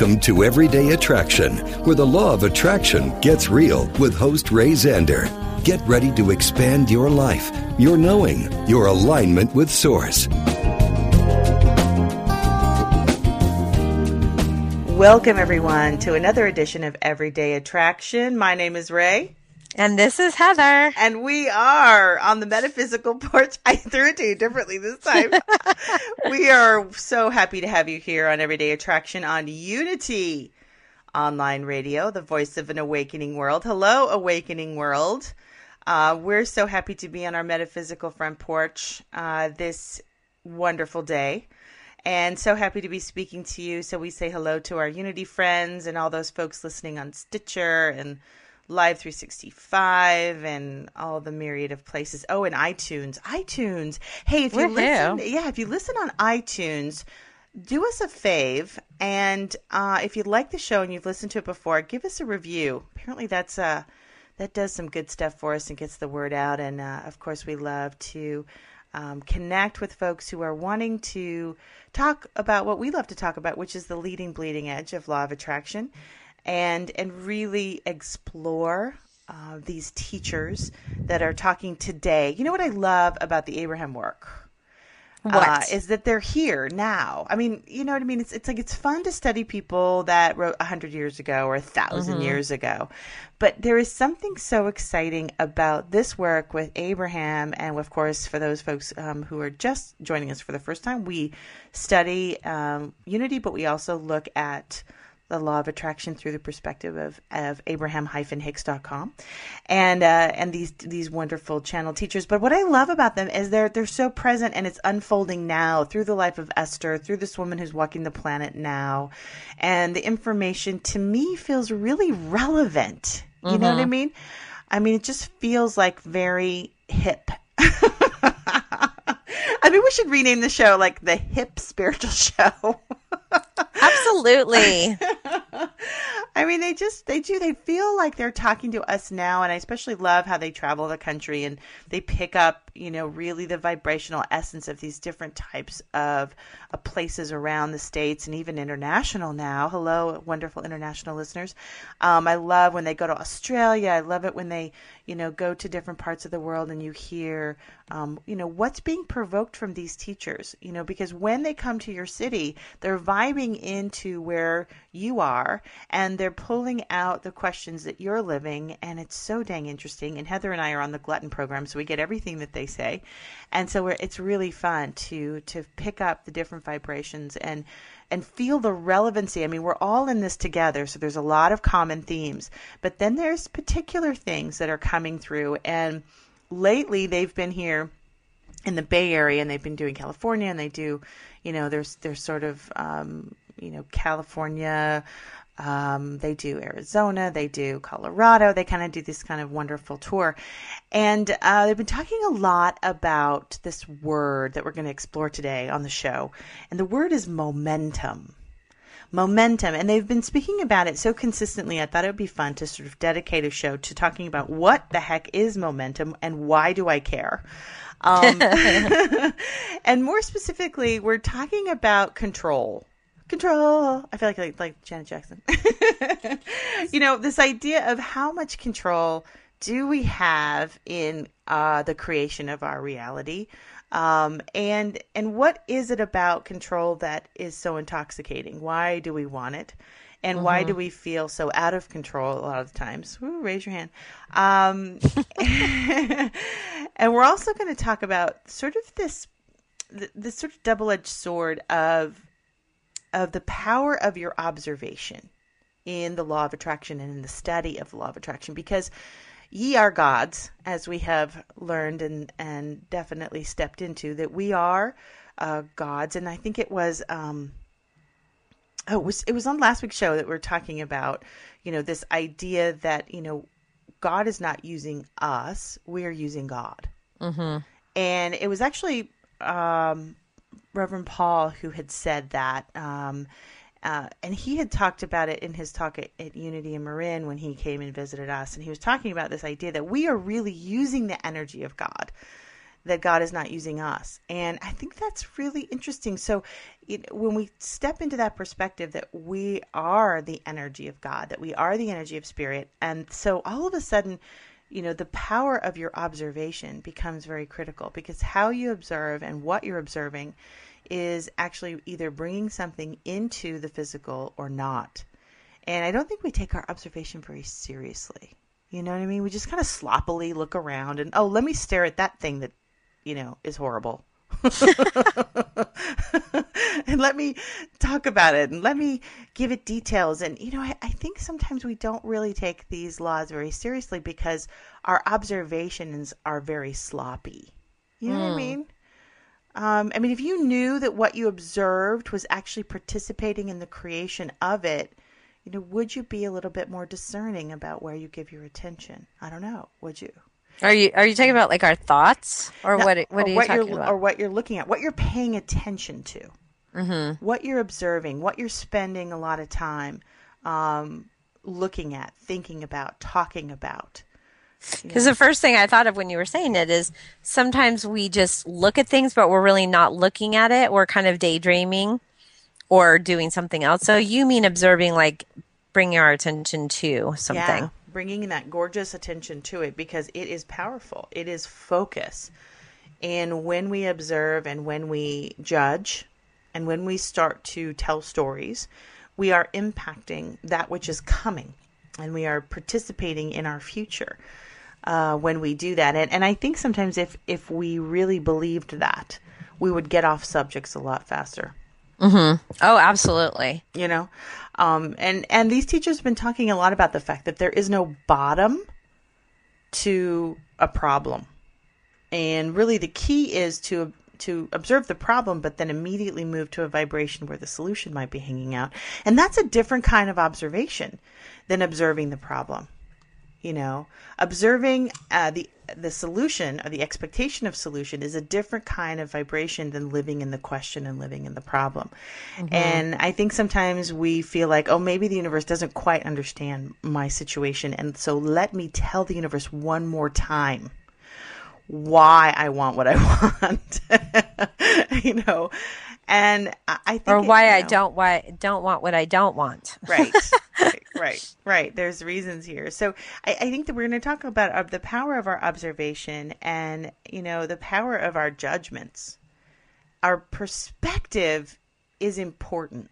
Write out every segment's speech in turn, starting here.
Welcome to Everyday Attraction, where the law of attraction gets real with host Ray Zander. Get ready to expand your life, your knowing, your alignment with Source. Welcome, everyone, to another edition of Everyday Attraction. My name is Ray, And this is Heather. and we are on the metaphysical porch. I threw it to you differently this time. we are so happy to have you here on Everyday Attraction on Unity Online Radio, the voice of an awakening world. Hello, awakening world. Uh, we're so happy to be on our metaphysical front porch uh, this wonderful day. And so happy to be speaking to you. So we say hello to our Unity friends and all those folks listening on Stitcher and Live 365 and all the myriad of places. Oh, and iTunes. iTunes. Hey, if you Woohoo. listen, yeah, if you listen on iTunes, do us a fave and uh, if you like the show and you've listened to it before, give us a review. Apparently, that's uh, that does some good stuff for us and gets the word out. And uh, of course, we love to um, connect with folks who are wanting to talk about what we love to talk about, which is the leading bleeding edge of law of attraction, and and really explore uh, these teachers that are talking today. You know what I love about the Abraham work? Uh, is that they're here now. I mean, you know what I mean? It's it's like it's fun to study people that wrote a hundred years ago or a 1000 years ago, but there is something so exciting about this work with Abraham, and of course, for those folks um, who are just joining us for the first time, we study um, unity, but we also look at the law of attraction through the perspective of, of abraham-hicks.com and uh, and these these wonderful channel teachers. But what i love about them is they're they're so present and it's unfolding now through the life of esther through this woman who's walking the planet now. And the information to me feels really relevant. You know what i mean? I mean it just feels like very hip I mean, we should rename the show like the Hip Spiritual Show. Absolutely. I mean, they just they do they feel like they're talking to us now, and I especially love how they travel the country and they pick up, you know, really the vibrational essence of these different types of, uh places around the states and even international now. Hello, wonderful international listeners. Um, I love when they go to Australia. I love it when they, you know, go to different parts of the world and you hear, um, you know, what's being provoked from these teachers. You know, because when they come to your city, they're vibing into where you are and they're pulling out the questions that you're living and it's so dang interesting and heather and i are on the glutton program so we get everything that they say and so it's really fun to to pick up the different vibrations and and feel the relevancy. I mean we're all in this together so there's a lot of common themes but then there's particular things that are coming through and lately they've been here in the Bay Area, and they've been doing California, and they do, you know, there's there's sort of, um, you know, California. Um, they do Arizona, they do Colorado. They kind of do this kind of wonderful tour, and uh, they've been talking a lot about this word that we're going to explore today on the show, and the word is momentum momentum. And they've been speaking about it so consistently. I thought it would be fun to sort of dedicate a show to talking about what the heck is momentum and why do I care? Um, and more specifically, we're talking about control. Control. I feel like like, like Janet Jackson. you know, this idea of how much control do we have in uh, the creation of our reality? Um, and and what is it about control that is so intoxicating? Why do we want it? And why do we feel so out of control a lot of the times? Ooh, raise your hand. Um, and we're also going to talk about sort of this this sort of double-edged sword of of the power of your observation in the law of attraction and in the study of the law of attraction because ye are gods as we have learned and and definitely stepped into that we are uh, gods. And i think it was um oh it was it was on last week's show that we are talking about you know this idea that you know god is not using us we are using god. And it was actually um, Reverend Paul who had said that. Um, uh, and he had talked about it in his talk at, at Unity in Marin when he came and visited us. And he was talking about this idea that we are really using the energy of God, that God is not using us. And I think that's really interesting. So it, when we step into that perspective that we are the energy of God, that we are the energy of spirit, and so all of a sudden, you know, the power of your observation becomes very critical because how you observe and what you're observing is actually either bringing something into the physical or not. And I don't think we take our observation very seriously. You know what I mean? We just kind of sloppily look around and, oh, let me stare at that thing that, you know, is horrible. and let me talk about it and let me give it details. And, you know, I, I think sometimes we don't really take these laws very seriously because our observations are very sloppy. You know what I mean? Um, I mean, if you knew that what you observed was actually participating in the creation of it, you know, would you be a little bit more discerning about where you give your attention? I don't know. Would you? Are you are you talking about like our thoughts or No, what? What are you what talking you're, about? Or what you're looking at, what you're paying attention to, mm-hmm. what you're observing, what you're spending a lot of time um, looking at, thinking about, talking about. Because the first thing I thought of when you were saying it is sometimes we just look at things, but we're really not looking at it. We're kind of daydreaming or doing something else. So you mean observing, like bringing our attention to something. Yeah, bringing that gorgeous attention to it because it is powerful. It is focus. And when we observe and when we judge and when we start to tell stories, we are impacting that which is coming and we are participating in our future uh, when we do that. And, and I think sometimes if, if we really believed that, we would get off subjects a lot faster Oh, absolutely. you know? Um, and and these teachers have been talking a lot about the fact that there is no bottom to a problem. And really the key is to to observe the problem but then immediately move to a vibration where the solution might be hanging out. And that's a different kind of observation than observing the problem you know observing uh, the the solution or the expectation of solution is a different kind of vibration than living in the question and living in the problem. And i think sometimes we feel like oh maybe the universe doesn't quite understand my situation. And so let me tell the universe one more time why i want what i want. You know and i I think Or it- why you I know- don't why don't want what I don't want. right right right right. There's reasons here. So i, I think that we're going to talk about uh, the power of our observation and you know the power of our judgments. Our perspective is important.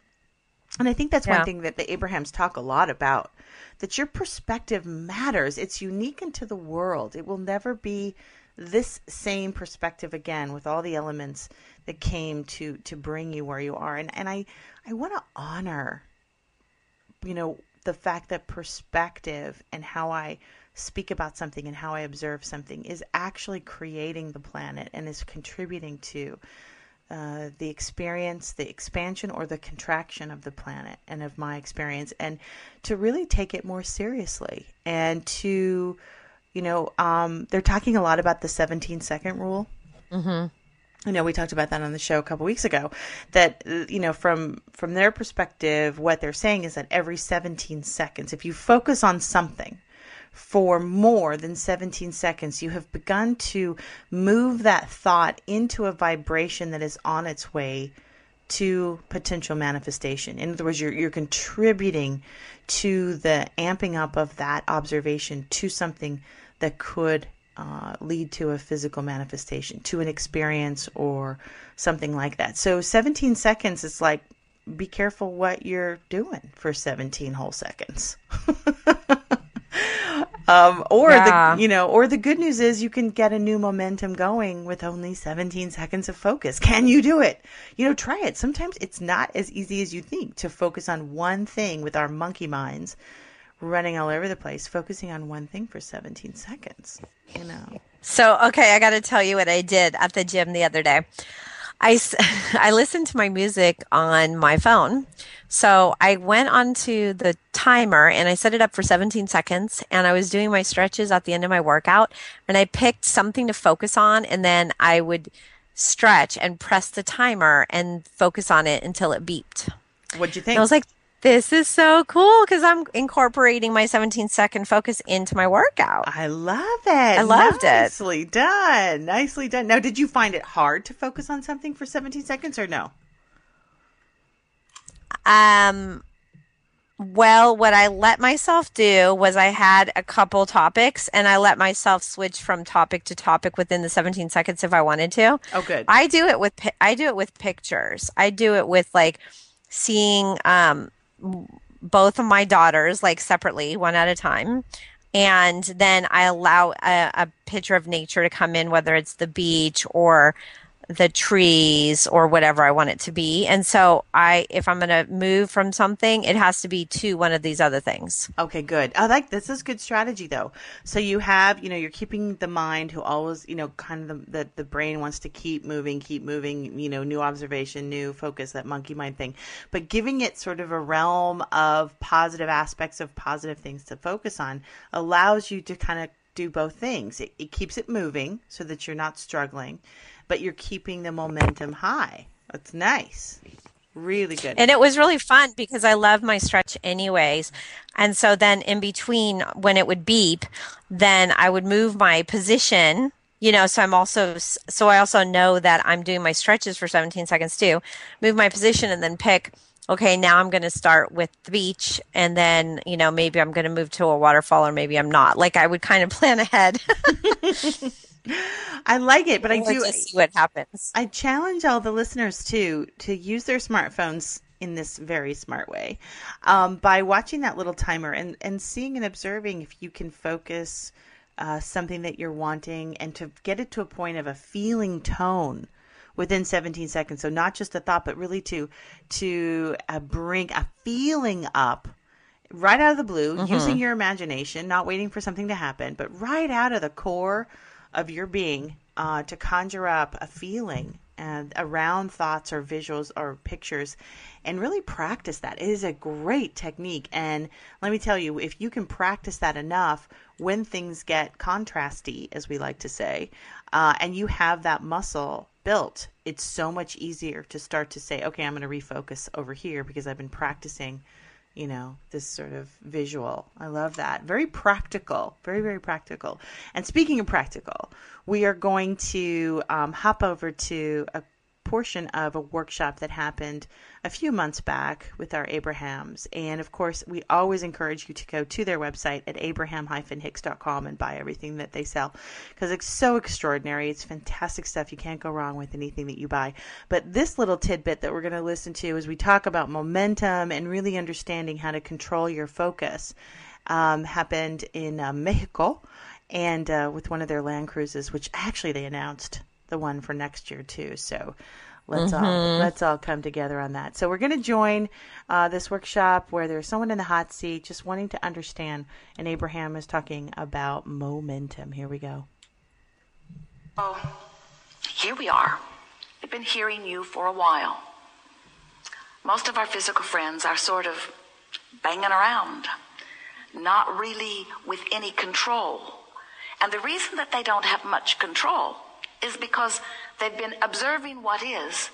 And i think that's Yeah. one thing that the abrahams talk a lot about that your perspective matters. It's unique into the world. It will never be this same perspective again with all the elements that came to to bring you where you are. And and i i want to honor you know the fact that perspective and how I speak about something and how I observe something is actually creating the planet and is contributing to uh, the experience, the expansion or the contraction of the planet and of my experience, and to really take it more seriously and to, you know, um, they're talking a lot about the 17 second rule. I know we talked about that on the show a couple weeks ago. That uh, you know, from from their perspective, what they're saying is that every 17 seconds, if you focus on something for more than 17 seconds, you have begun to move that thought into a vibration that is on its way to potential manifestation. In other words, you're you're contributing to the amping up of that observation to something that could uh, lead to a physical manifestation, to an experience or something like that. So 17 seconds, it's like, be careful what you're doing for 17 whole seconds. Um, or Yeah. the you know, or the good news is you can get a new momentum going with only 17 seconds of focus. Can you do it? You know, try it. Sometimes it's not as easy as you think to focus on one thing with our monkey minds running all over the place, focusing on one thing for 17 seconds. You know. So, okay, I got to tell you what I did at the gym the other day. I, I listened to my music on my phone. So I went onto the timer and I set it up for 17 seconds and I was doing my stretches at the end of my workout and I picked something to focus on and then I would stretch and press the timer and focus on it until it beeped. What'd you think? And I was like, this is so cool because I'm incorporating my 17 second focus into my workout. I love it. I loved it. Nicely done. Nicely done. Now, did you find it hard to focus on something for 17 seconds or no? Um, well, what I let myself do was I had a couple topics and I let myself switch from topic to topic within the 17 seconds if I wanted to. Oh, good. I do it with I do it with pictures. I do it with like seeing um both of my daughters like separately, one at a time. And then I allow a, a picture of nature to come in, whether it's the beach or the trees or whatever I want it to be. And so I, if I'm going to move from something, it has to be to one of these other things. Okay, good. I like this is good strategy though. So you have, you know, you're keeping the mind who always, you know, kind of the, the the brain wants to keep moving, keep moving, you know, new observation, new focus, that monkey mind thing. But giving it sort of a realm of positive aspects of positive things to focus on allows you to kind of do both things. It, it keeps it moving so that you're not struggling, but you're keeping the momentum high. That's nice. Really good. And it was really fun because I love my stretch anyways. And so then in between when it would beep, then I would move my position, you know, so I'm also, so I also know that I'm doing my stretches for 17 seconds too. Move my position and then pick, okay, now I'm going to start with the beach and then, you know, maybe I'm going to move to a waterfall or maybe I'm not. Like I would kind of plan ahead. I like it, but I Or do see what happens. I challenge all the listeners too to use their smartphones in this very smart way um, by watching that little timer and, and seeing and observing if you can focus uh, something that you're wanting and to get it to a point of a feeling tone within 17 seconds. So not just a thought, but really to to uh, bring a feeling up right out of the blue, using your imagination, not waiting for something to happen, but right out of the core of your being uh, to conjure up a feeling and around thoughts or visuals or pictures and really practice that. It is a great technique. And let me tell you, if you can practice that enough when things get contrasty, as we like to say, uh, and you have that muscle built, it's so much easier to start to say, okay, I'm going to refocus over here because I've been practicing you know, this sort of visual. I love that. Very practical. Very, very practical. And speaking of practical, we are going to um, hop over to a portion of a workshop that happened a few months back with our Abrahams. And of course, we always encourage you to go to their website at abraham-hicks.com and buy everything that they sell because it's so extraordinary. It's fantastic stuff. You can't go wrong with anything that you buy. But this little tidbit that we're going to listen to as we talk about momentum and really understanding how to control your focus um, happened in uh, Mexico and uh, with one of their land cruises, which actually they announced the one for next year too. So let's all let's all come together on that. So we're going to join uh, this workshop where there's someone in the hot seat just wanting to understand, and Abraham is talking about momentum. Here we go. Oh, here we are. We've been hearing you for a while. Most of our physical friends are sort of banging around, not really with any control. And the reason that they don't have much control is because they've been observing what is,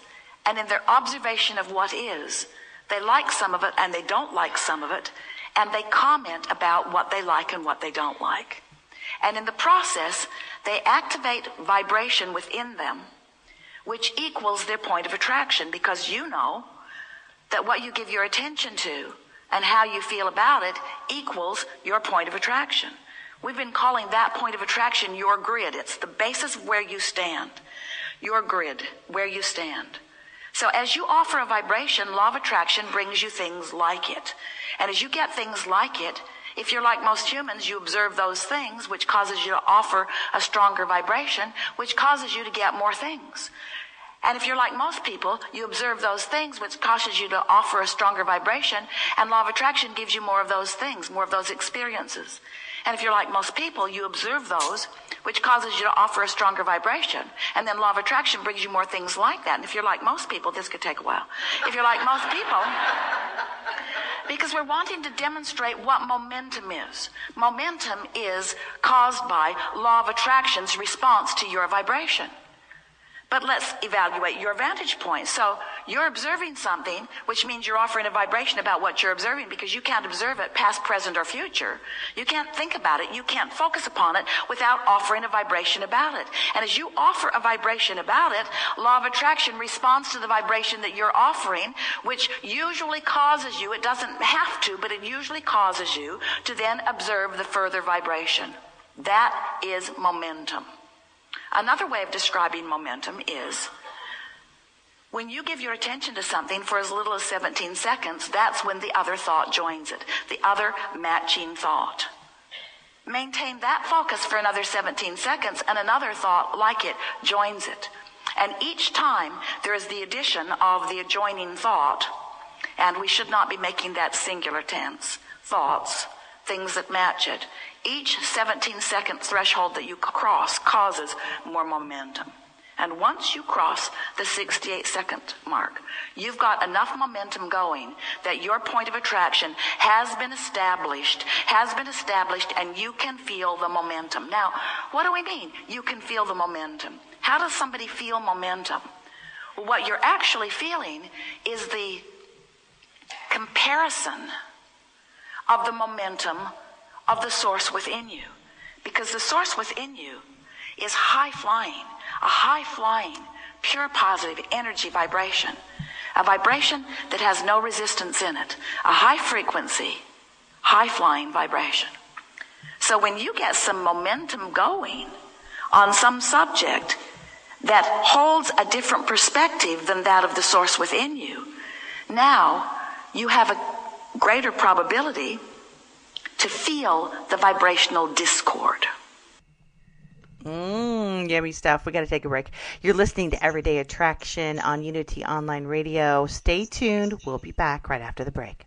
and in their observation of what is, they like some of it and they don't like some of it, and they comment about what they like and what they don't like. And in the process, they activate vibration within them, which equals their point of attraction because you know that what you give your attention to and how you feel about it equals your point of attraction. We've been calling that point of attraction your grid. It's the basis of where you stand. Your grid, where you stand. So as you offer a vibration, law of attraction brings you things like it. And as you get things like it, If you're like most humans, you observe those things, which causes you to offer a stronger vibration, which causes you to get more things. And if you're like most people, you observe those things, which causes you to offer a stronger vibration, and law of attraction gives you more of those things, more of those experiences. And if you're like most people, you observe those, which causes you to offer a stronger vibration. And then law of attraction brings you more things like that. And if you're like most people, this could take a while. If you're like most people, because we're wanting to demonstrate what momentum is. Momentum is caused by law of attraction's response to your vibration. But let's evaluate your vantage point. So you're observing something, which means you're offering a vibration about what you're observing because you can't observe it past, present, or future. You can't think about it. You can't focus upon it without offering a vibration about it. And as you offer a vibration about it, law of attraction responds to the vibration that you're offering, which usually causes you, it doesn't have to, but it usually causes you to then observe the further vibration. That is momentum. Another way of describing momentum is when you give your attention to something for as little as 17 seconds, that's when the other thought joins it, the other matching thought. Maintain that focus for another 17 seconds, and another thought like it joins it. And each time there is the addition of the adjoining thought, and we should not be making that singular tense. Thoughts, things that match it. Each 17 second threshold that you cross causes more momentum. And once you cross the 68 second mark, you've got enough momentum going that your point of attraction has been established, has been established, and you can feel the momentum. Now, what do we mean? You can feel the momentum. How does somebody feel momentum? Well, what you're actually feeling is the comparison of the momentum of the source within you. Because the source within you is high flying, a high flying, pure positive energy vibration. A vibration that has no resistance in it. A high frequency, high flying vibration. So when you get some momentum going on some subject that holds a different perspective than that of the source within you, now you have a greater probability to feel the vibrational discord. Mmm, yummy stuff. We got to take a break. You're listening to Everyday Attraction on Unity Online Radio. Stay tuned. We'll be back right after the break.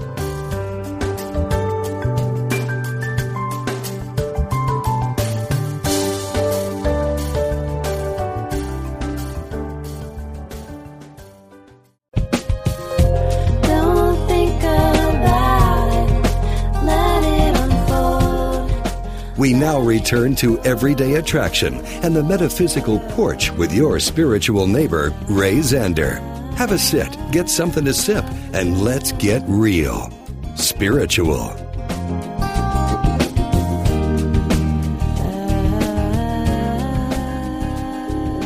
Return to everyday attraction and the metaphysical porch with your spiritual neighbor, Ray Zander. Have a sit, get something to sip, and let's get real. Spiritual.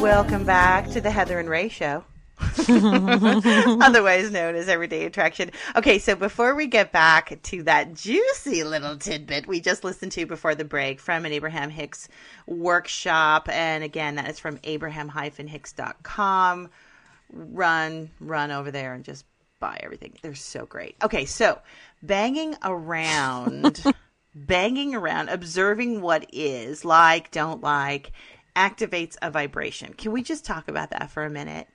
Welcome back to the Heather and Ray Show. Otherwise known as Everyday Attraction. Okay, so before we get back to that juicy little tidbit we just listened to before the break from an Abraham Hicks workshop, and again, that is from abraham-hicks.com. Run, run over there and just buy everything. They're so great. Okay, so banging around, banging around, observing what is, like, don't like, activates a vibration. Can we just talk about that for a minute?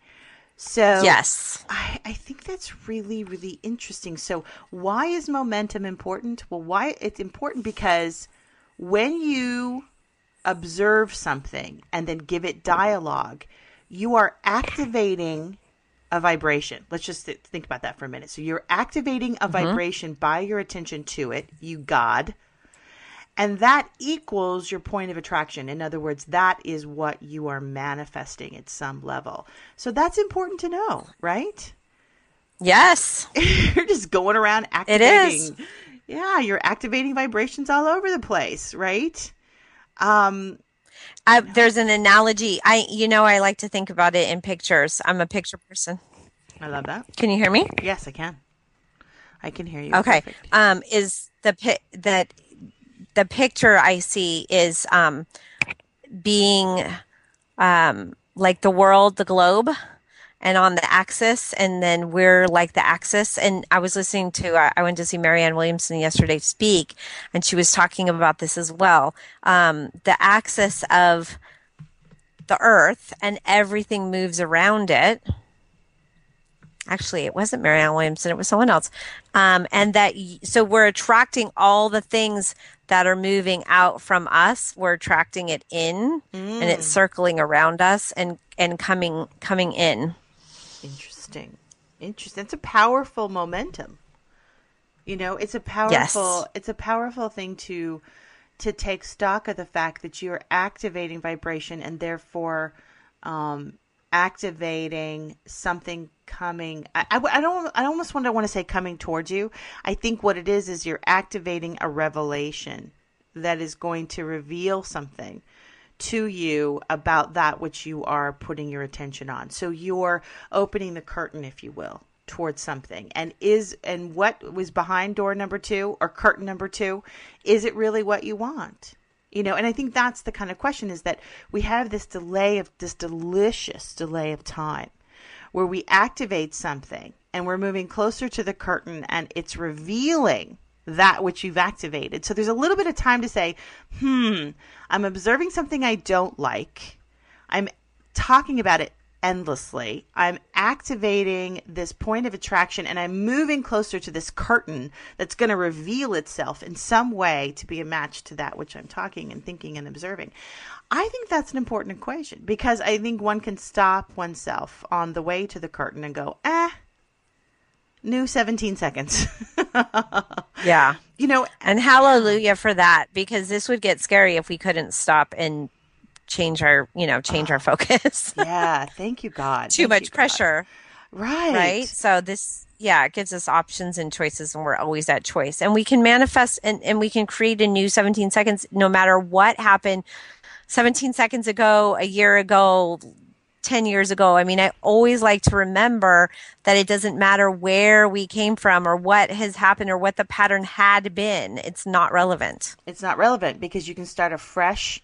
So Yes. I, I think that's really, really interesting. So why is momentum important? Well, why it's important because when you observe something and then give it dialogue, you are activating a vibration. Let's just th- think about that for a minute. So you're activating a mm-hmm. vibration by your attention to it, you God. And that equals your point of attraction. In other words, that is what you are manifesting at some level. So that's important to know, right? Yes. you're just going around activating. is. Yeah, you're activating vibrations all over the place, right? Um, I, there's an analogy. I, you know, I like to think about it in pictures. I'm a picture person. I love that. Can you hear me? Yes, I can. I can hear you. Okay. Perfect. Um, is the pit that the picture I see is um, being um, like the world, the globe, and on the axis, and then we're like the axis. And I was listening to, I I went to see Marianne Williamson yesterday speak, and she was talking about this as well. Um, the axis of the earth and everything moves around it actually it wasn't marianne williamson it was someone else um, and that so we're attracting all the things that are moving out from us we're attracting it in and it's circling around us and and coming coming in Interesting. Interesting. It's a powerful momentum. You know, it's a powerful it's a powerful thing to to take stock of the fact that you're activating vibration and therefore um activating something coming I, I, I don't I almost want to want to say coming towards you. I think what it is is you're activating a revelation that is going to reveal something to you about that which you are putting your attention on. So you're opening the curtain, if you will, towards something. And is and what was behind door number two or curtain number two, is it really what you want? You know, and I think that's the kind of question is that we have this delay of this delicious delay of time where we activate something and we're moving closer to the curtain and it's revealing that which you've activated. So there's a little bit of time to say, hmm, I'm observing something I don't like. I'm talking about it endlessly. I'm activating this point of attraction and I'm moving closer to this curtain that's going to reveal itself in some way to be a match to that which I'm talking and thinking and observing. I think that's an important equation because I think one can stop oneself on the way to the curtain and go, eh, new 17 seconds. yeah you know, and hallelujah for that because this would get scary if we couldn't stop and change our you know change our ah. focus. Yeah, thank you, God. too Thank much you, God. pressure. Right. right? So this yeah it gives us options and choices and we're always at choice. And we can manifest and, and we can create a new 17 seconds no matter what happened 17 seconds ago a year ago 10 years ago. I mean i always like to remember that it doesn't matter where we came from or what has happened or what the pattern had been. It's not relevant. It's not relevant because you can start a fresh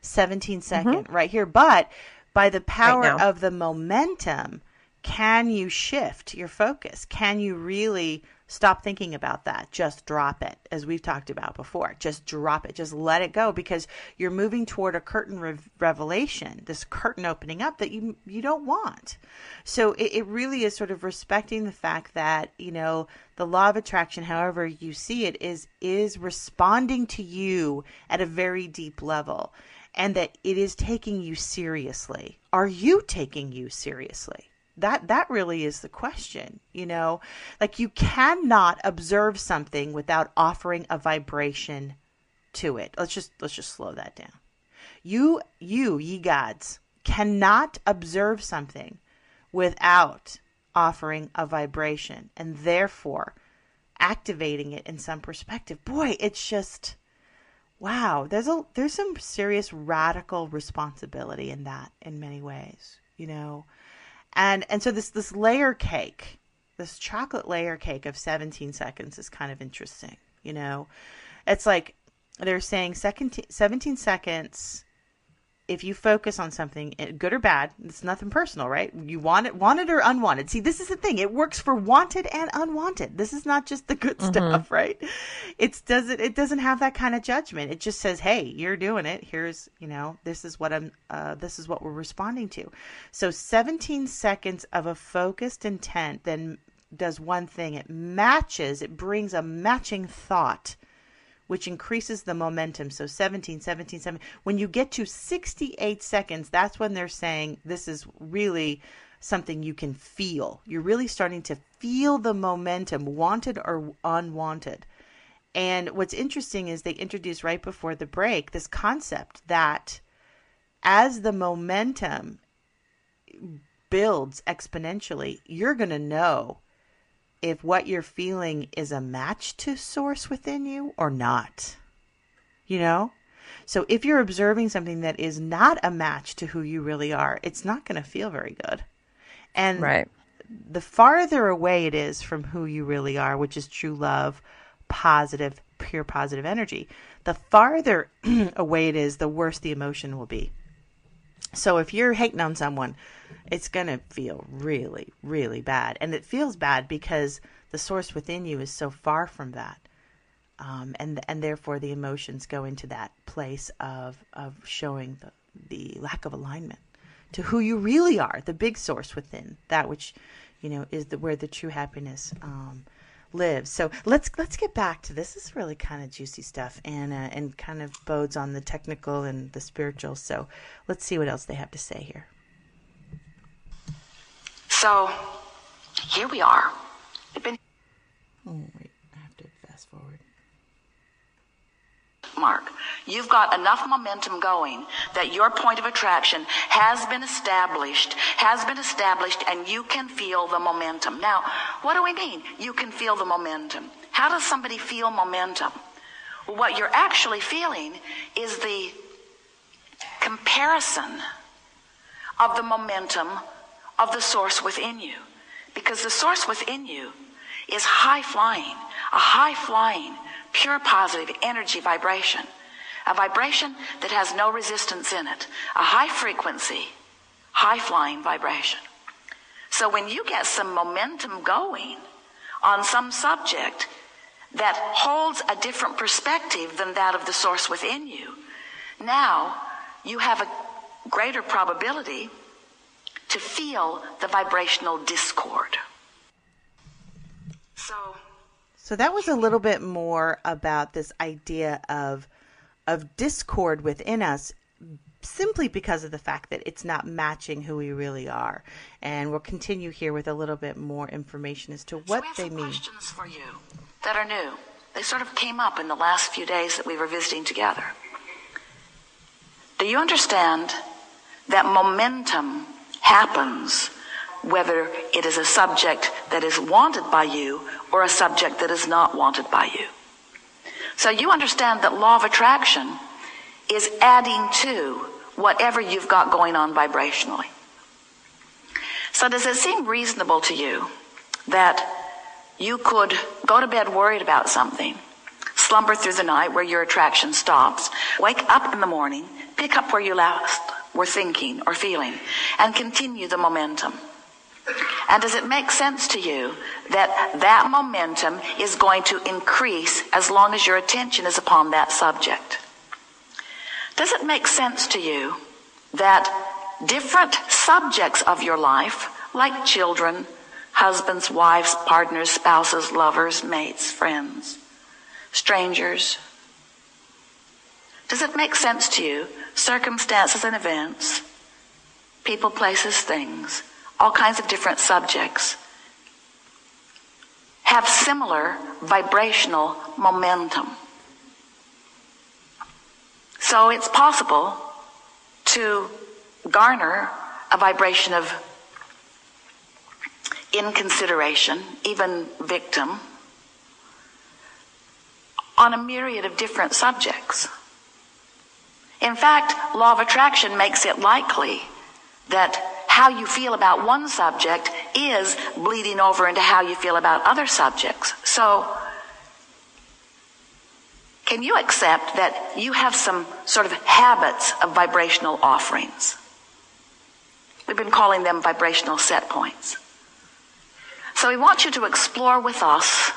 17 mm-hmm. second right here. But by the power now. of the momentum, can you shift your focus? Can you really stop thinking about that? Just drop it, as we've talked about before. Just drop it. Just let it go because you're moving toward a curtain re- revelation, this curtain opening up that you you don't want. So it, it really is sort of respecting the fact that you know the law of attraction, however you see it, is is responding to you at a very deep level, and that it is taking you seriously. Are you taking you seriously? that that really is the question you know like you cannot observe something without offering a vibration to it let's just let's just slow that down you you ye gods cannot observe something without offering a vibration and therefore activating it in some perspective boy it's just wow, there's a there's some serious radical responsibility in that in many ways, you know. And and so this this layer cake, this chocolate layer cake of 17 seconds is kind of interesting, you know. It's like they're saying second 17 seconds if you focus on something, eh, good or bad, it's nothing personal, right? You want it, wanted or unwanted. See, this is the thing. It works for wanted and unwanted. This is not just the good stuff, right? It's doesn't it doesn't have that kind of judgment. It just says, "Hey, you're doing it. Here's, you know, this is what I'm uh, this is what we're responding to." So, 17 seconds of a focused intent then does one thing. It matches, it brings a matching thought which increases the momentum. So 17, 17, 17. When you get to 68 seconds, that's when they're saying this is really something you can feel. You're really starting to feel the momentum, wanted or unwanted. And what's interesting is they introduced right before the break this concept that as the momentum builds exponentially, you're going to know if what you're feeling is a match to source within you or not. You know? So if you're observing something that is not a match to who you really are, it's not going to feel very good. And Right. the farther away it is from who you really are, which is true love, positive, pure positive energy, the farther away it is, the worse the emotion will be. So if you're hating on someone, it's going to feel really, really bad. And it feels bad because the source within you is so far from that. Um, and and therefore the emotions go into that place of of showing the the lack of alignment to who you really are, the big source within that which you know is the where the true happiness um, lives. So let's let's get back to this. This is really kind of juicy stuff and uh, and kind of bodes on the technical and the spiritual. So let's see what else they have to say here. So here we are. Been Oh wait, I have to fast forward. Mark, you've got enough momentum going that your point of attraction has been established, has been established, and you can feel the momentum. Now, what do we mean? You can feel the momentum. How does somebody feel momentum? What you're actually feeling is the comparison of the momentum of the source within you. Because the source within you is high flying, a high flying, pure positive energy vibration, a vibration that has no resistance in it, a high frequency, high flying vibration. So when you get some momentum going on some subject that holds a different perspective than that of the source within you, now you have a greater probability to feel the vibrational discord. So So that was a little bit more about this idea of of discord within us simply because of the fact that it's not matching who we really are. And we'll continue here with a little bit more information as to what so they mean. questions for you that are new. They sort of came up in the last few days that we were visiting together. Do you understand that momentum happens whether it is a subject that is wanted by you or a subject that is not wanted by you? So you understand that law of attraction is adding to whatever you've got going on vibrationally. So does it seem reasonable to you that you could go to bed worried about something, slumber through the night where your attraction stops, wake up in the morning, pick up where you last were thinking or feeling, and continue the momentum? And does it make sense to you that that momentum is going to increase as long as your attention is upon that subject? Does it make sense to you that different subjects of your life, like children, husbands, wives, partners, spouses, lovers, mates, friends, strangers, does it make sense to you, circumstances and events, people, places, things, all kinds of different subjects, have similar vibrational momentum? So it's possible to garner a vibration of inconsideration, even victim, on a myriad of different subjects. In fact, law of attraction makes it likely that how you feel about one subject is bleeding over into how you feel about other subjects. So, can you accept that you have some sort of habits of vibrational offerings? We've been calling them vibrational set points. So we want you to explore with us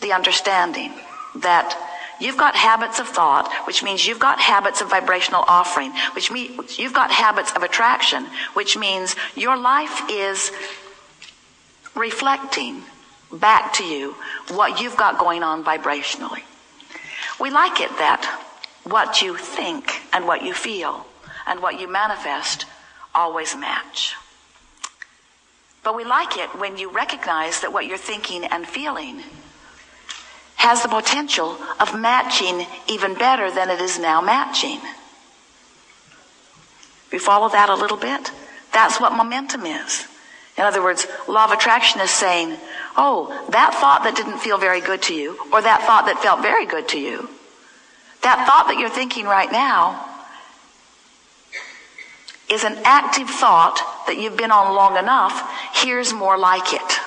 the understanding that you've got habits of thought, which means you've got habits of vibrational offering, which means you've got habits of attraction, which means your life is reflecting back to you what you've got going on vibrationally. We like it that what you think and what you feel and what you manifest always match. But we like it when you recognize that what you're thinking and feeling has the potential of matching even better than it is now matching. You follow that a little bit? That's what momentum is. In other words, law of attraction is saying, oh, that thought that didn't feel very good to you, or that thought that felt very good to you, that thought that you're thinking right now is an active thought that you've been on long enough. Here's more like it.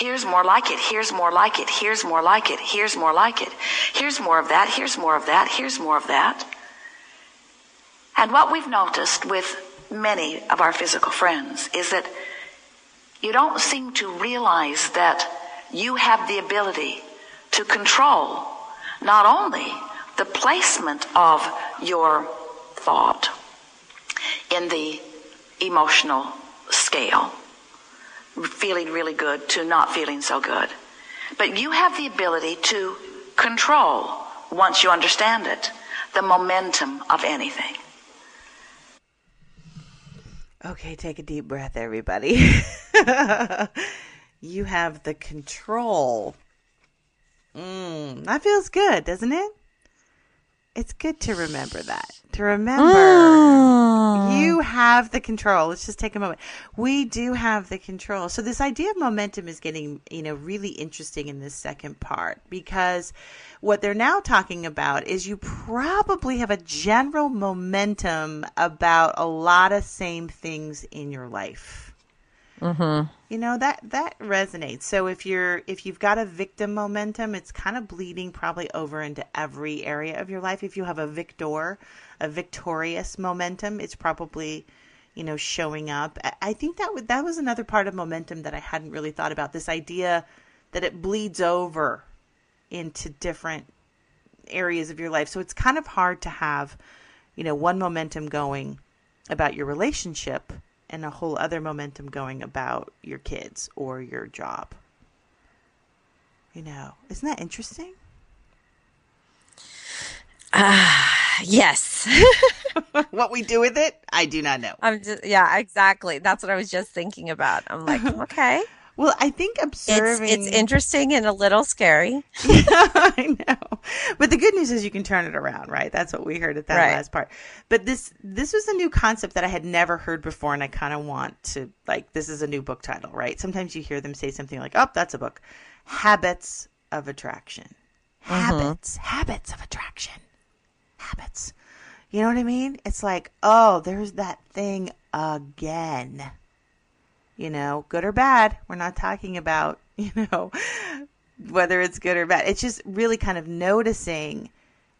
Here's more like it. Here's more like it. Here's more like it. Here's more like it. Here's more of that. Here's more of that. Here's more of that. And what we've noticed with many of our physical friends is that you don't seem to realize that you have the ability to control not only the placement of your thought in the emotional scale, feeling really good to not feeling so good. But you have the ability to control, once you understand it, the momentum of anything. Okay, take a deep breath, everybody. you have the control. Mm, that feels good, doesn't it? It's good to remember that. To remember mm. you have the control. Let's just take a moment. We do have the control. So this idea of momentum is getting, you know, really interesting in this second part because what they're now talking about is you probably have a general momentum about a lot of same things in your life. Mm-hmm. You know that that resonates. So if you're if you've got a victim momentum, it's kind of bleeding probably over into every area of your life. If you have a victor, a victorious momentum, it's probably you know showing up. I- think that would that was another part of momentum that I hadn't really thought about. This idea that it bleeds over into different areas of your life. So it's kind of hard to have, you know, one momentum going about your relationship and a whole other momentum going about your kids or your job. You know, isn't that interesting? Ah, yes. what we do with it, I do not know. I'm just yeah, exactly. That's what I was just thinking about. I'm like, okay. Well, I think It's observing it's interesting and a little scary. I know. But the good news is you can turn it around, right? That's what we heard at that Right. last part. But this this was a new concept that I had never heard before and I kind of want to like this is a new book title, right? Sometimes you hear them say something like, "Oh, that's a book." Habits of attraction. Mm-hmm. Habits, habits of attraction. Habits. You know what I mean? It's like, "Oh, there's that thing again." You know, good or bad. We're not talking about, you know, whether it's good or bad. It's just really kind of noticing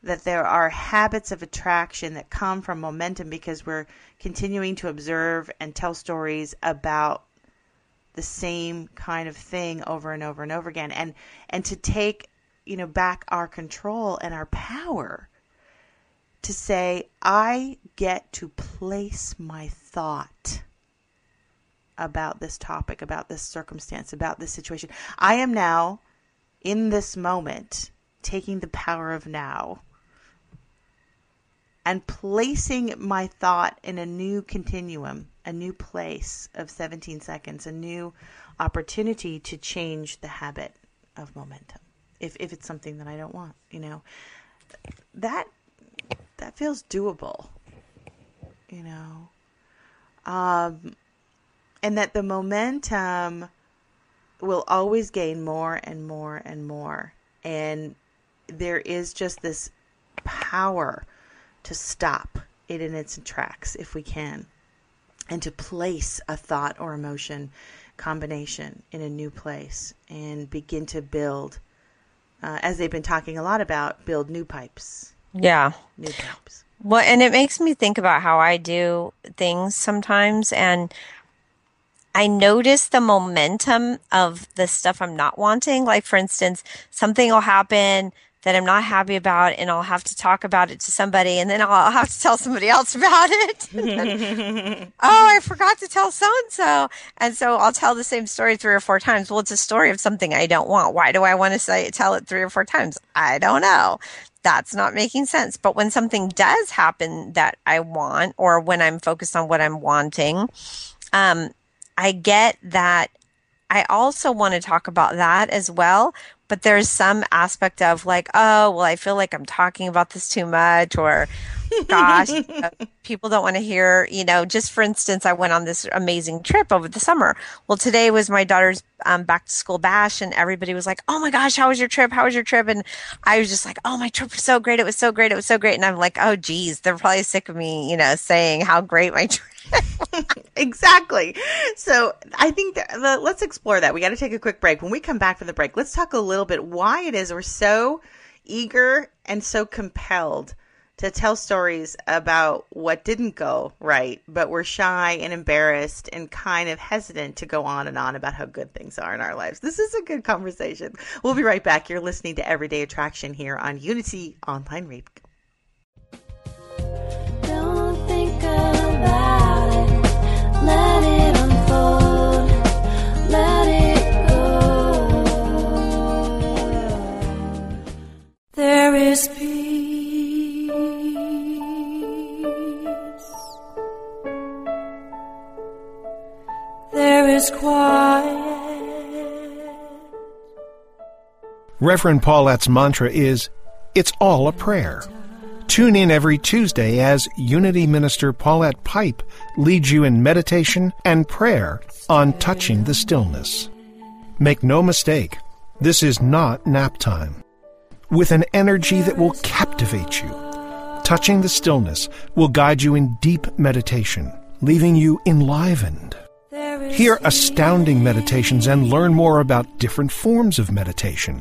that there are habits of attraction that come from momentum because we're continuing to observe and tell stories about the same kind of thing over and over and over again and and to take you know back our control and our power to say i get to place my thought about this topic, about this circumstance, about this situation. I am now, in this moment, taking the power of now and placing my thought in a new continuum, a new place of 17 seconds, a new opportunity to change the habit of momentum. If, if it's something that I don't want, you know, that that feels doable, you know. Um, and that the momentum will always gain more and more and more and there is just this power to stop it in its tracks if we can and to place a thought or emotion combination in a new place and begin to build uh, as they've been talking a lot about build new pipes Yeah. new pipes Well, and it makes me think about how I do things sometimes. And I notice the momentum of the stuff I'm not wanting. Like, for instance, something will happen that I'm not happy about, and I'll have to talk about it to somebody, and then I'll have to tell somebody else about it. oh, I forgot to tell so and so. And so I'll tell the same story three or four times. Well, it's a story of something I don't want. Why do I want to say tell it three or four times? I don't know. That's not making sense. But when something does happen that I want, or when I'm focused on what I'm wanting, um, I get that I also want to talk about that as well. But there's some aspect of like, oh, well, I feel like I'm talking about this too much, or gosh, people don't want to hear, you know, just for instance, I went on this amazing trip over the summer. Well, today was my daughter's um, back to school bash, and everybody was like, oh my gosh, how was your trip? How was your trip? And I was just like, oh, my trip was so great. It was so great. It was so great. And I'm like, oh, geez, they're probably sick of me, you know, saying how great my trip. exactly. So I think that, the, let's explore that. We got to take a quick break. When we come back from the break, let's talk a little bit why it is we're so eager and so compelled to tell stories about what didn't go right, but we're shy and embarrassed and kind of hesitant to go on and on about how good things are in our lives. This is a good conversation. We'll be right back. You're listening to Everyday Attraction here on Unity Online Radio. Don't think about it. Let it unfold. There is peace. There is quiet. Reverend Paulette's mantra is It's all a prayer. Tune in every Tuesday as Unity Minister Paulette Pipe leads you in meditation and prayer on touching the stillness. Make no mistake, this is not nap time. With an energy that will captivate you, touching the stillness will guide you in deep meditation, leaving you enlivened. Hear astounding meditations and learn more about different forms of meditation.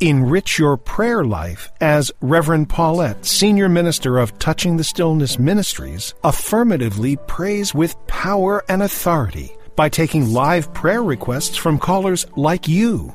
Enrich your prayer life as Reverend Paulette, Senior Minister of Touching the Stillness Ministries, affirmatively prays with power and authority by taking live prayer requests from callers like you.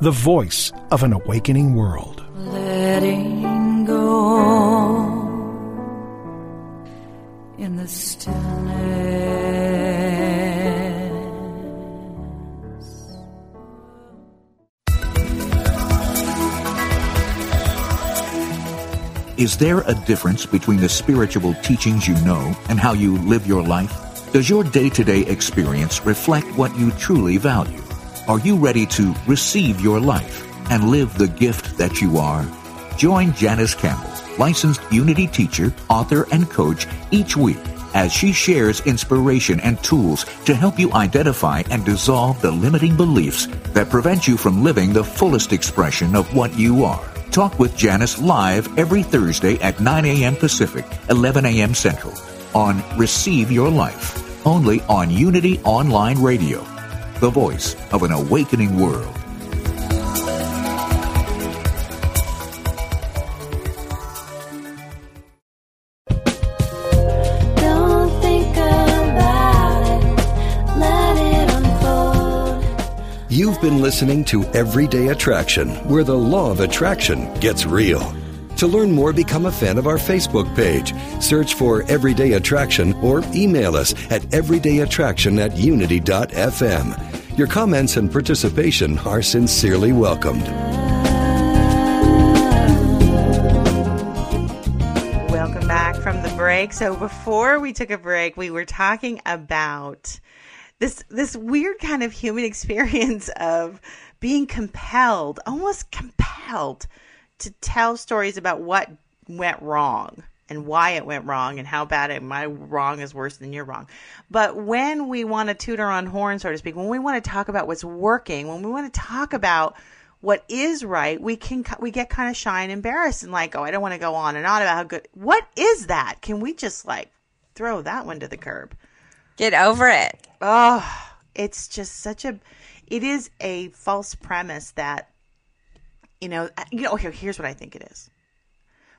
the voice of an awakening world. letting go in the stillness. Is there a difference between the spiritual teachings you know and how you live your life? Does your day to day experience reflect what you truly value? Are you ready to receive your life and live the gift that you are? Join Janice Campbell, licensed Unity teacher, author, and coach, each week as she shares inspiration and tools to help you identify and dissolve the limiting beliefs that prevent you from living the fullest expression of what you are. Talk with Janice live every Thursday at 9 a.m. Pacific, 11 a.m. Central on Receive Your Life, only on Unity Online Radio, the voice of an awakening world. Don't think about it. Let it unfold. You've been listening to Everyday Attraction, where the law of attraction gets real. To learn more, become a fan of our Facebook page. Search for Everyday Attraction or email us at everydayattraction at unity.fm. Your comments and participation are sincerely welcomed. Welcome back from the break. So before we took a break, we were talking about this this weird kind of human experience of being compelled, almost compelled to tell stories about what went wrong and why it went wrong and how bad it my wrong is worse than your wrong. But when we want to tutor on horn, so to speak, when we want to talk about what's working, when we want to talk about what is right, we can we get kind of shy and embarrassed and like, oh, I don't want to go on and on about how good. What is that? Can we just like throw that one to the curb? Get over it. Oh, it's just such a. It is a false premise that, you know, uh, you know. Here, here's what I think it is.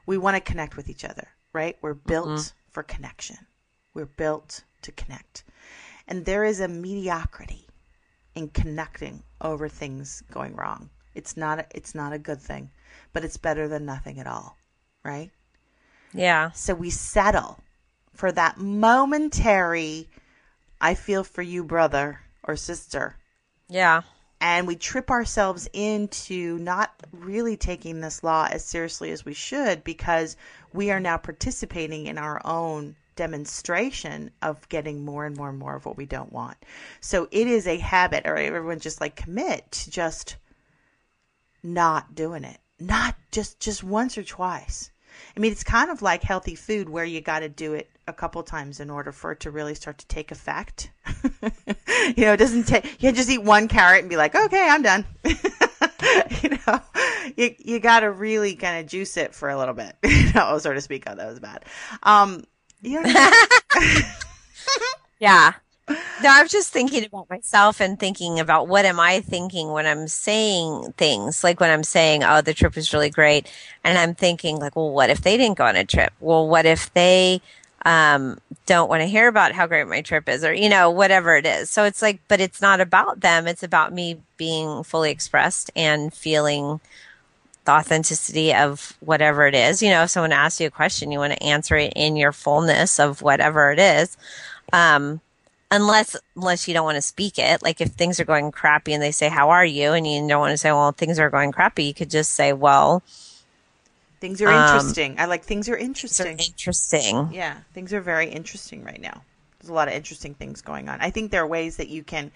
We want to connect with each other, right? We're built mm-hmm. for connection. We're built to connect, and there is a mediocrity in connecting over things going wrong. It's not. A, it's not a good thing, but it's better than nothing at all, right? Yeah. So we settle for that momentary, I feel for you, brother or sister. Yeah. And we trip ourselves into not really taking this law as seriously as we should because we are now participating in our own demonstration of getting more and more and more of what we don't want. So it is a habit, or everyone just like commit to just not doing it. Not just just once or twice. I mean, it's kind of like healthy food where you got to do it a couple times in order for it to really start to take effect. you know, it doesn't take, you can't just eat one carrot and be like, okay, I'm done. you know, you, you got to really kind of juice it for a little bit, you know, so to speak. Oh, that was bad. Um, you know, what I mean? Yeah. No, I'm just thinking about myself and thinking about what am I thinking when I'm saying things like when I'm saying, "Oh, the trip was really great," and I'm thinking like, "Well, what if they didn't go on a trip? Well, what if they um, don't want to hear about how great my trip is, or you know, whatever it is." So it's like, but it's not about them. It's about me being fully expressed and feeling the authenticity of whatever it is. You know, if someone asks you a question, you want to answer it in your fullness of whatever it is. Um, unless unless you don't want to speak it like if things are going crappy and they say how are you and you don't want to say well things are going crappy you could just say well things are Um, interesting. I like things are interesting. interesting Yeah, things are very interesting right now. There's a lot of interesting things going on. I think there are ways that you can,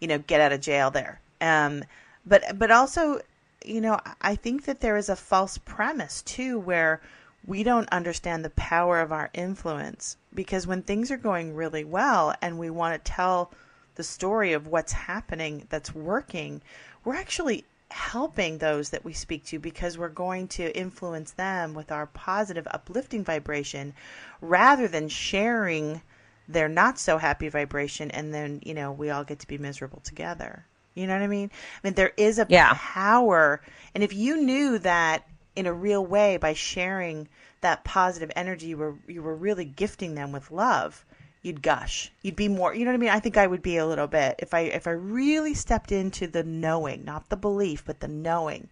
you know, get out of jail there. Um, but but also, you know, I think that there is a false premise too, where we don't understand the power of our influence because when things are going really well and we want to tell the story of what's happening that's working, we're actually helping those that we speak to because we're going to influence them with our positive, uplifting vibration rather than sharing their not so happy vibration and then, you know, we all get to be miserable together. You know what I mean? I mean, there is a Yeah. power. And if you knew that in a real way by sharing that positive energy, you were, you were really gifting them with love, you'd gush. You'd be more, you know what I mean? I think I would be a little bit if I if I really stepped into the knowing, not the belief, but the knowing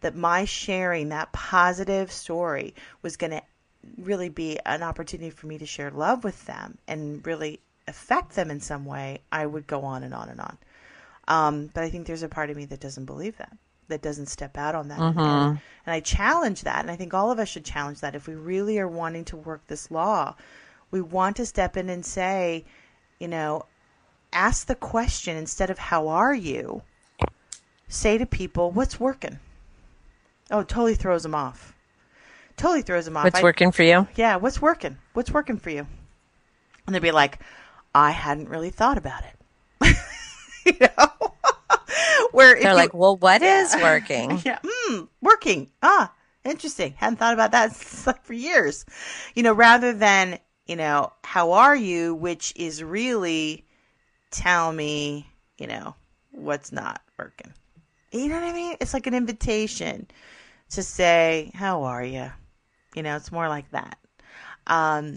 that my sharing that positive story was going to really be an opportunity for me to share love with them and really affect them in some way, I would go on and on and on. Um, but I think there's a part of me that doesn't believe that, that doesn't step out on that. And, and I challenge that. And I think all of us should challenge that. If we really are wanting to work this law, we want to step in and say, you know, ask the question instead of how are you, say to people, what's working? Oh, it totally throws them off. Totally throws them off. what's I- working for you yeah, what's working? What's working for you? And they'd be like, I hadn't really thought about it. you know? Where they're you- like well what is working yeah, mm, working. Ah, interesting. Hadn't thought about that like for years. You know, rather than, you know, how are you, which is really tell me, you know, what's not working. You know what I mean? It's like an invitation to say, how are you? You know, it's more like that. Um,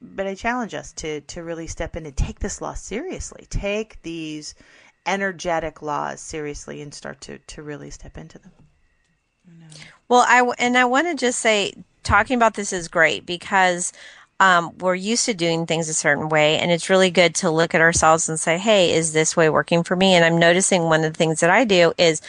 but I challenge us to to really step in and take this law seriously. Take these energetic laws seriously and start to to really step into them. Well, I and I want to just say, talking about this is great because um, we're used to doing things a certain way, and it's really good to look at ourselves and say, "Hey, is this way working for me?" And I'm noticing one of the things that I do is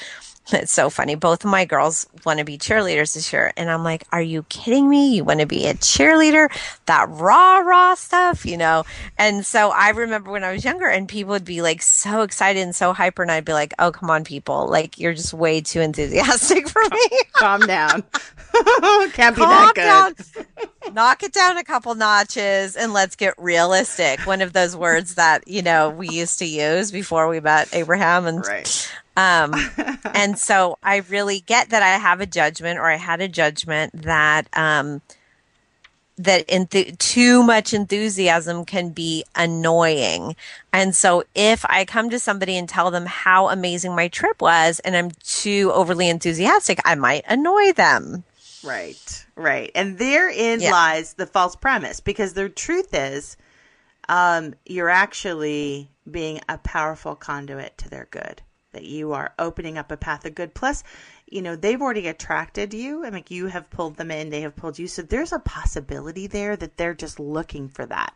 It's so funny. Both of my girls want to be cheerleaders this year. And I'm like, are you kidding me? You want to be a cheerleader? That raw, raw stuff, you know? And so I remember when I was younger and people would be like so excited and so hyper. And I'd be like, oh, come on, people. Like, you're just way too enthusiastic for me. Calm down. Can't be Calm that good. Knock it down a couple notches and let's get realistic. One of those words that, you know, we used to use before we met Abraham and Right. um, and so I really get that I have a judgment or I had a judgment that um, that enth- too much enthusiasm can be annoying. And so if I come to somebody and tell them how amazing my trip was and I'm too overly enthusiastic, I might annoy them. Right, right. And therein Yeah. lies the false premise because the truth is um, you're actually being a powerful conduit to their good, that you are opening up a path of good. Plus, you know, they've already attracted you. I mean, you have pulled them in, they have pulled you. So there's a possibility there that they're just looking for that.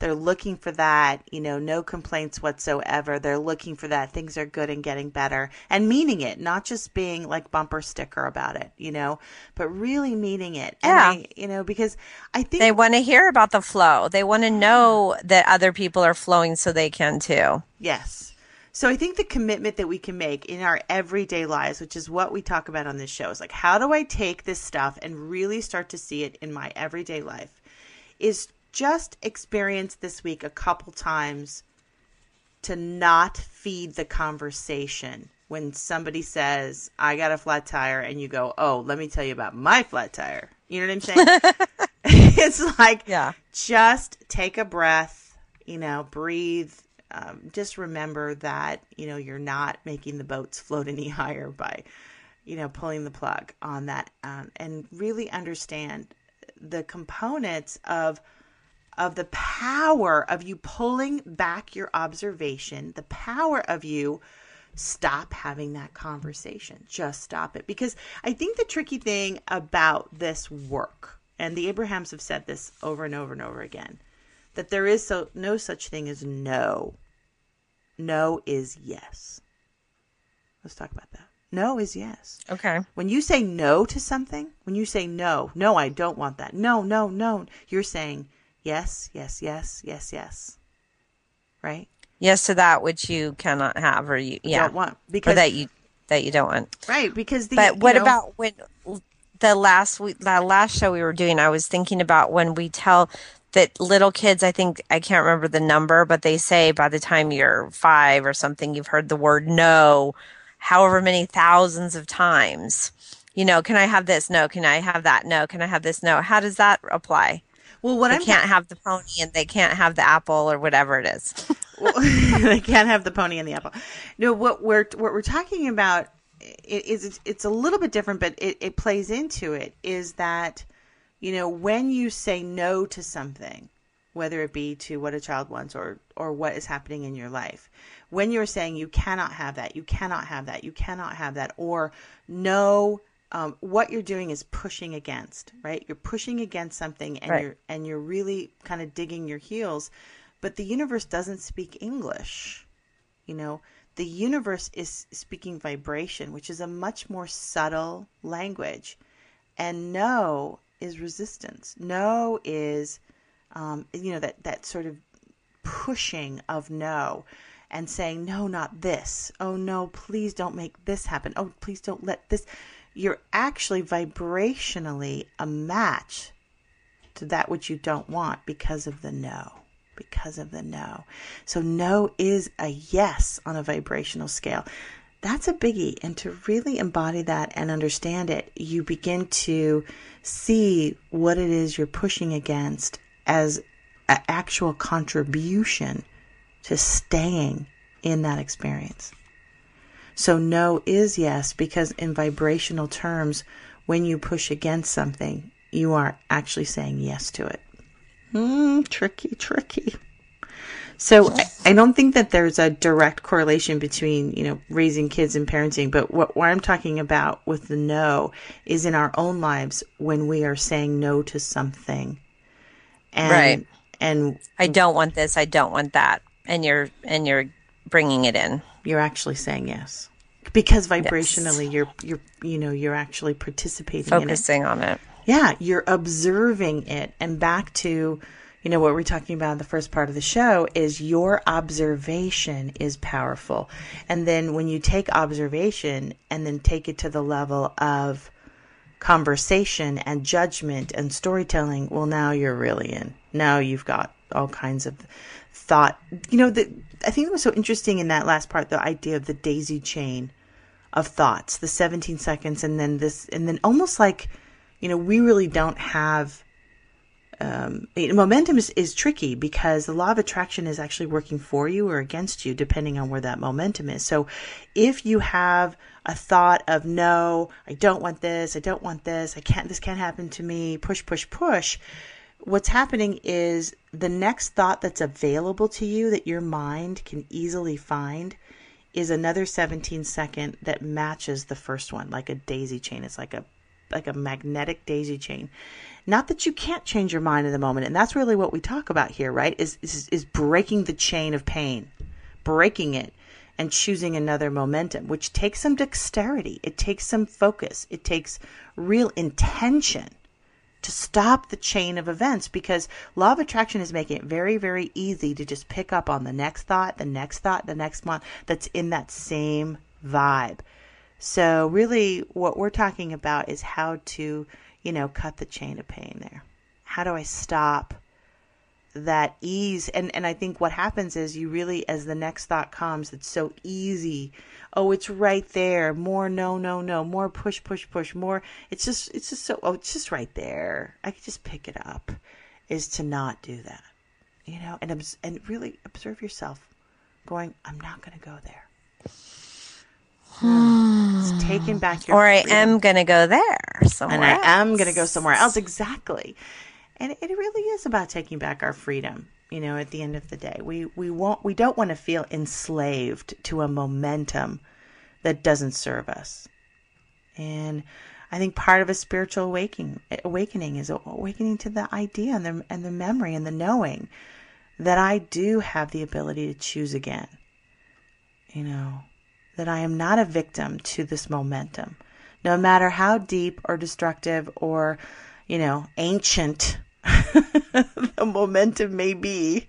They're looking for that, you know, no complaints whatsoever. They're looking for that. Things are good and getting better and meaning it, not just being like bumper sticker about it, you know, but really meaning it. And Yeah. I, you know, because I think They want to hear about the flow. They want to know that other people are flowing so they can too. Yes. So I think the commitment that we can make in our everyday lives, which is what we talk about on this show, is like, how do I take this stuff and really start to see it in my everyday life? Is just experience this week a couple times to not feed the conversation when somebody says, I got a flat tire, and you go, Oh, let me tell you about my flat tire. You know what I'm saying? it's like, Yeah. just take a breath, you know, breathe. Um, just remember that, you know, you're not making the boats float any higher by, you know, pulling the plug on that. Um, and really understand the components of of the power of you pulling back your observation, the power of you stop having that conversation. Just stop it. Because I think the tricky thing about this work, and the Abrahams have said this over and over and over again, that there is so no such thing as no. No is yes. Let's talk about that. No is yes. Okay. When you say no to something, when you say no, no, I don't want that. No, no, no, you're saying yes, yes, yes, yes, yes. Right? Yes to that which you cannot have or you yeah. Don't want or because that you that you don't want. right because the But what know- about when the last week, that last show we were doing? I was thinking about when we tell that little kids. I think I can't remember the number, but they say by the time you're five or something, you've heard the word no, however many thousands of times. You know, can I have this? No. Can I have that? No. Can I have this? No. How does that apply? Well what They I'm can't have the pony and they can't have the apple or whatever it is. Well, they can't have the pony and the apple. No, what we're what we're talking about is it's, it's a little bit different, but it, it plays into it. Is that you know when you say no to something, whether it be to what a child wants or or what is happening in your life, when you're saying you cannot have that, you cannot have that, you cannot have that, or no. Um, what you're doing is pushing against, right? You're pushing against something, and Right. you're and you're really kind of digging your heels but the universe doesn't speak English. You know, the universe is speaking vibration, which is a much more subtle language. And no is resistance. No is, um, you know, that, that sort of pushing of no and saying, no, not this. Oh, no, please don't make this happen. Oh, please don't let this. You're actually vibrationally a match to that which you don't want because of the no. Because of the no. So, no is a yes on a vibrational scale. That's a biggie. And to really embody that and understand it, you begin to see what it is you're pushing against as an actual contribution to staying in that experience. So, no is yes, because in vibrational terms, when you push against something, you are actually saying yes to it. Mm, tricky, tricky. So I, I don't think that there's a direct correlation between, you know, raising kids and parenting, but what, what I'm talking about with the no is in our own lives when we are saying no to something. And, Right. And I don't want this. I don't want that. And you're and you're bringing it in. you're actually saying yes because vibrationally you're you're you know you're actually participating in it. Focusing on it. Yeah, you're observing it. And back to, you know, what we're talking about in the first part of the show is your observation is powerful. And then when you take observation and then take it to the level of conversation and judgment and storytelling, well, now you're really in. Now you've got all kinds of thought. You know, the, I think it was so interesting in that last part, the idea of the daisy chain of thoughts, the 17 seconds, and then this, and then almost like, you know, we really don't have. Um, momentum is, is tricky because the law of attraction is actually working for you or against you depending on where that momentum is. So if you have a thought of no, I don't want this, I don't want this, I can't, this can't happen to me, push, push, push, what's happening is the next thought that's available to you that your mind can easily find is another 17 second that matches the first one like a daisy chain. It's like a like a magnetic daisy chain. Not that you can't change your mind in the moment and that's really what we talk about here right? Is is, is breaking the chain of pain breaking it and choosing another momentum which takes some dexterity. It takes some focus. It takes real intention to stop the chain of events because law of attraction is making it very very easy to just pick up on the next thought the next thought the next one that's in that same vibe. So really what we're talking about is how to you know cut the chain of pain there. How do i stop that ease and and i think what happens is you really as the next thought comes it's so easy. Oh it's right there. More no no no. More push push push. More. It's just it's just so oh it's just right there. I could just pick it up is to not do that you know? And and really observe yourself going i'm not going to go there. Hmm. It's taking back your Or I freedom. am going to go there somewhere. and I am going to go somewhere else. Exactly. And it really is about taking back our freedom. You know, at the end of the day, we we won't we don't want to feel enslaved to a momentum that doesn't serve us. And I think part of a spiritual awakening awakening is awakening to the idea and the and the memory and the knowing that I do have the ability to choose again. You know, that I am not a victim to this momentum. No matter how deep or destructive or, you know, ancient the momentum may be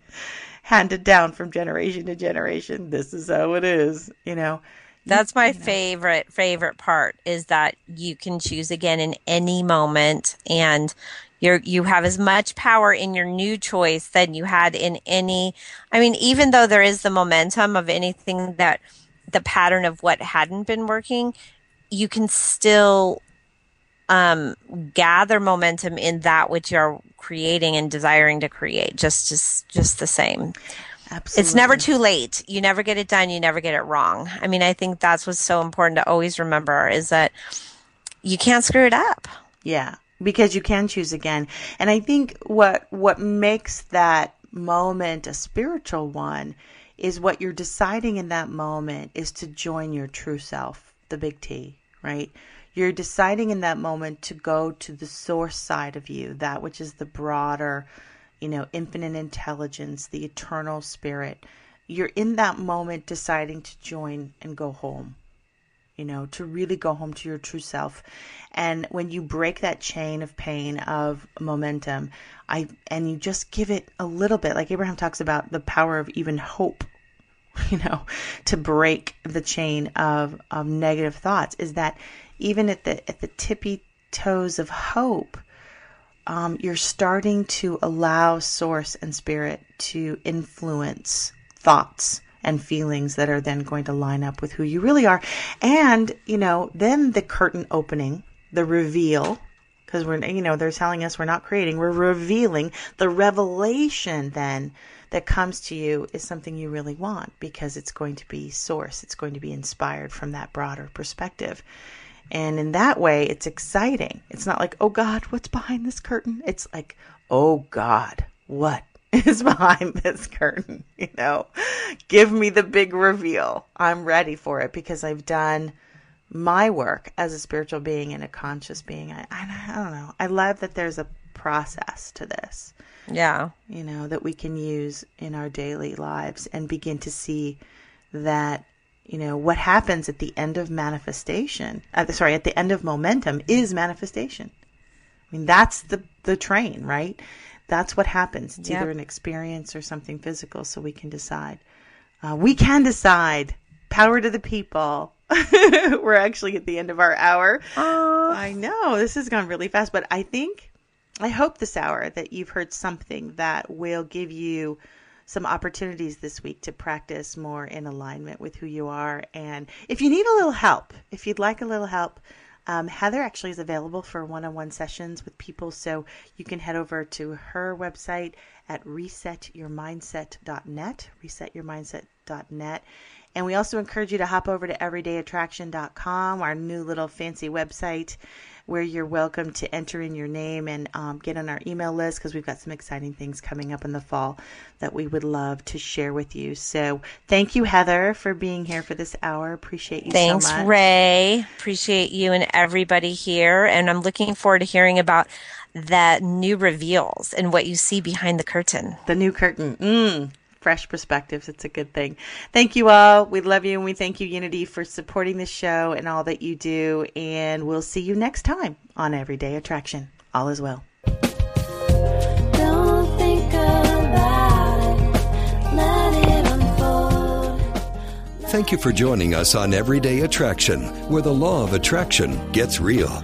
handed down from generation to generation. This is how it is, you know. That's my favorite favorite part is that you can choose again in any moment and you're you have as much power in your new choice than you had in any I mean even though there is the momentum of anything that the pattern of what hadn't been working, you can still um, gather momentum in that which you're creating and desiring to create. Just just just the same. Absolutely. It's never too late. You never get it done. You never get it wrong. I mean, I think that's what's so important to always remember is that you can't screw it up. Yeah, because you can choose again. And I think what what makes that moment a spiritual one is what you're deciding in that moment is to join your true self, the big T, right? You're deciding in that moment to go to the source side of you, that which is the broader, you know, infinite intelligence, the eternal spirit. You're in that moment deciding to join and go home you know, to really go home to your true self. And when you break that chain of pain of momentum, I and you just give it a little bit, like Abraham talks about the power of even hope, you know, to break the chain of, of negative thoughts, is that even at the at the tippy toes of hope, um, you're starting to allow source and spirit to influence thoughts and feelings that are then going to line up with who you really are. And, you know, then the curtain opening, the reveal, because we're, you know, they're telling us we're not creating, we're revealing the revelation then that comes to you is something you really want because it's going to be source, it's going to be inspired from that broader perspective. And in that way, it's exciting. It's not like, oh God, what's behind this curtain? It's like, oh God, what is behind this curtain? You know, give me the big reveal. I'm ready for it because I've done my work as a spiritual being and a conscious being. I, I, I don't know. I love that there's a process to this, Yeah. you know, that we can use in our daily lives and begin to see that You know, what happens at the end of manifestation, uh, sorry, at the end of momentum is manifestation. I mean, that's the, the train, right? That's what happens. It's Yep. either an experience or something physical, so we can decide. Uh, we can decide. Power to the people. We're actually at the end of our hour. oh. I know this has gone really fast, but I think, I hope this hour that you've heard something that will give you some opportunities this week to practice more in alignment with who you are. And if you need a little help, if you'd like a little help, um, Heather actually is available for one on one sessions with people. So you can head over to her website at resetyourmindset.net, resetyourmindset.net. And we also encourage you to hop over to everydayattraction.com, our new little fancy website where you're welcome to enter in your name and um, get on our email list because we've got some exciting things coming up in the fall that we would love to share with you. So thank you, Heather, for being here for this hour. Appreciate you Thanks, so much. Thanks, Ray. Appreciate you and everybody here. And I'm looking forward to hearing about that new reveals and what you see behind the curtain. The new curtain. Mm, fresh perspectives. It's a good thing. Thank you all. We love you and we thank you, Unity, for supporting this show and all that you do. And we'll see you next time on Everyday Attraction. All is well. Don't think about it. Let it unfold. Thank you for joining us on Everyday Attraction, where the law of attraction gets real.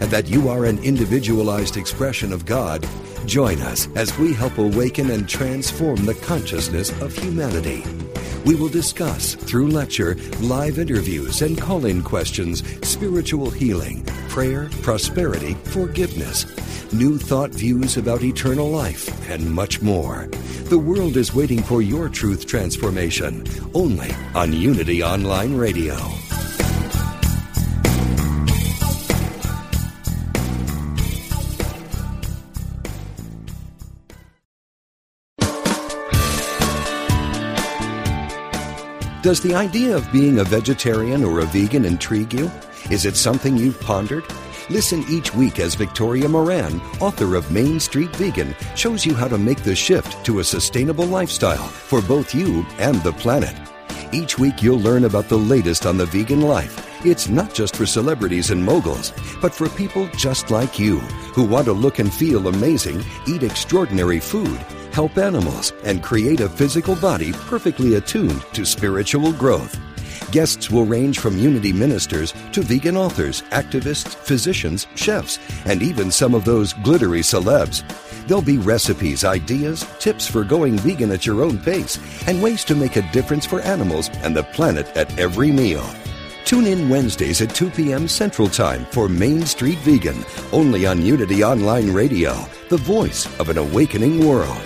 and that you are an individualized expression of God, join us as we help awaken and transform the consciousness of humanity. We will discuss, through lecture, live interviews, and call in questions, spiritual healing, prayer, prosperity, forgiveness, new thought views about eternal life, and much more. The world is waiting for your truth transformation, only on Unity Online Radio. Does the idea of being a vegetarian or a vegan intrigue you? Is it something you've pondered? Listen each week as Victoria Moran, author of Main Street Vegan, shows you how to make the shift to a sustainable lifestyle for both you and the planet. Each week you'll learn about the latest on the vegan life. It's not just for celebrities and moguls, but for people just like you who want to look and feel amazing, eat extraordinary food, help animals, and create a physical body perfectly attuned to spiritual growth. Guests will range from unity ministers to vegan authors, activists, physicians, chefs, and even some of those glittery celebs. There'll be recipes, ideas, tips for going vegan at your own pace, and ways to make a difference for animals and the planet at every meal. Tune in Wednesdays at 2 p.m. Central Time for Main Street Vegan, only on Unity Online Radio, the voice of an awakening world.